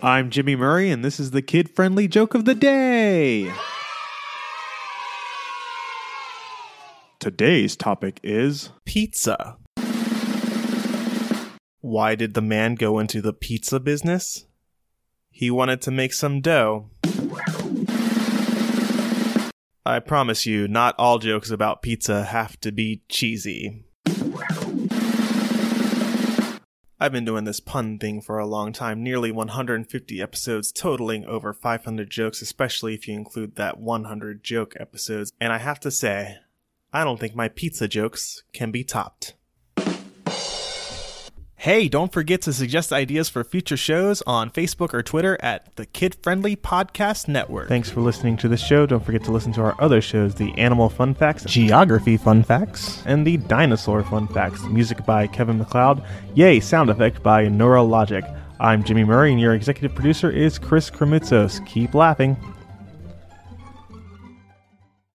I'm Jimmy Murray, and this is the kid friendly joke of the day. Today's topic is Pizza. Why did the man go into the pizza business? He wanted to make some dough. I promise you, not all jokes about pizza have to be cheesy. I've been doing this pun thing for a long time, nearly 150 episodes, totaling over 500 jokes, especially if you include that 100 joke episodes. And I have to say, I don't think my pizza jokes can be topped. Hey, don't forget to suggest ideas for future shows on Facebook or Twitter at the Kid Friendly Podcast Network. Thanks for listening to this show. Don't forget to listen to our other shows the Animal Fun Facts, Geography Fun Facts, and the Dinosaur Fun Facts. Music by Kevin MacLeod. Yay, sound effect by Neurologic. I'm Jimmy Murray, and your executive producer is Chris Kremitzos. Keep laughing.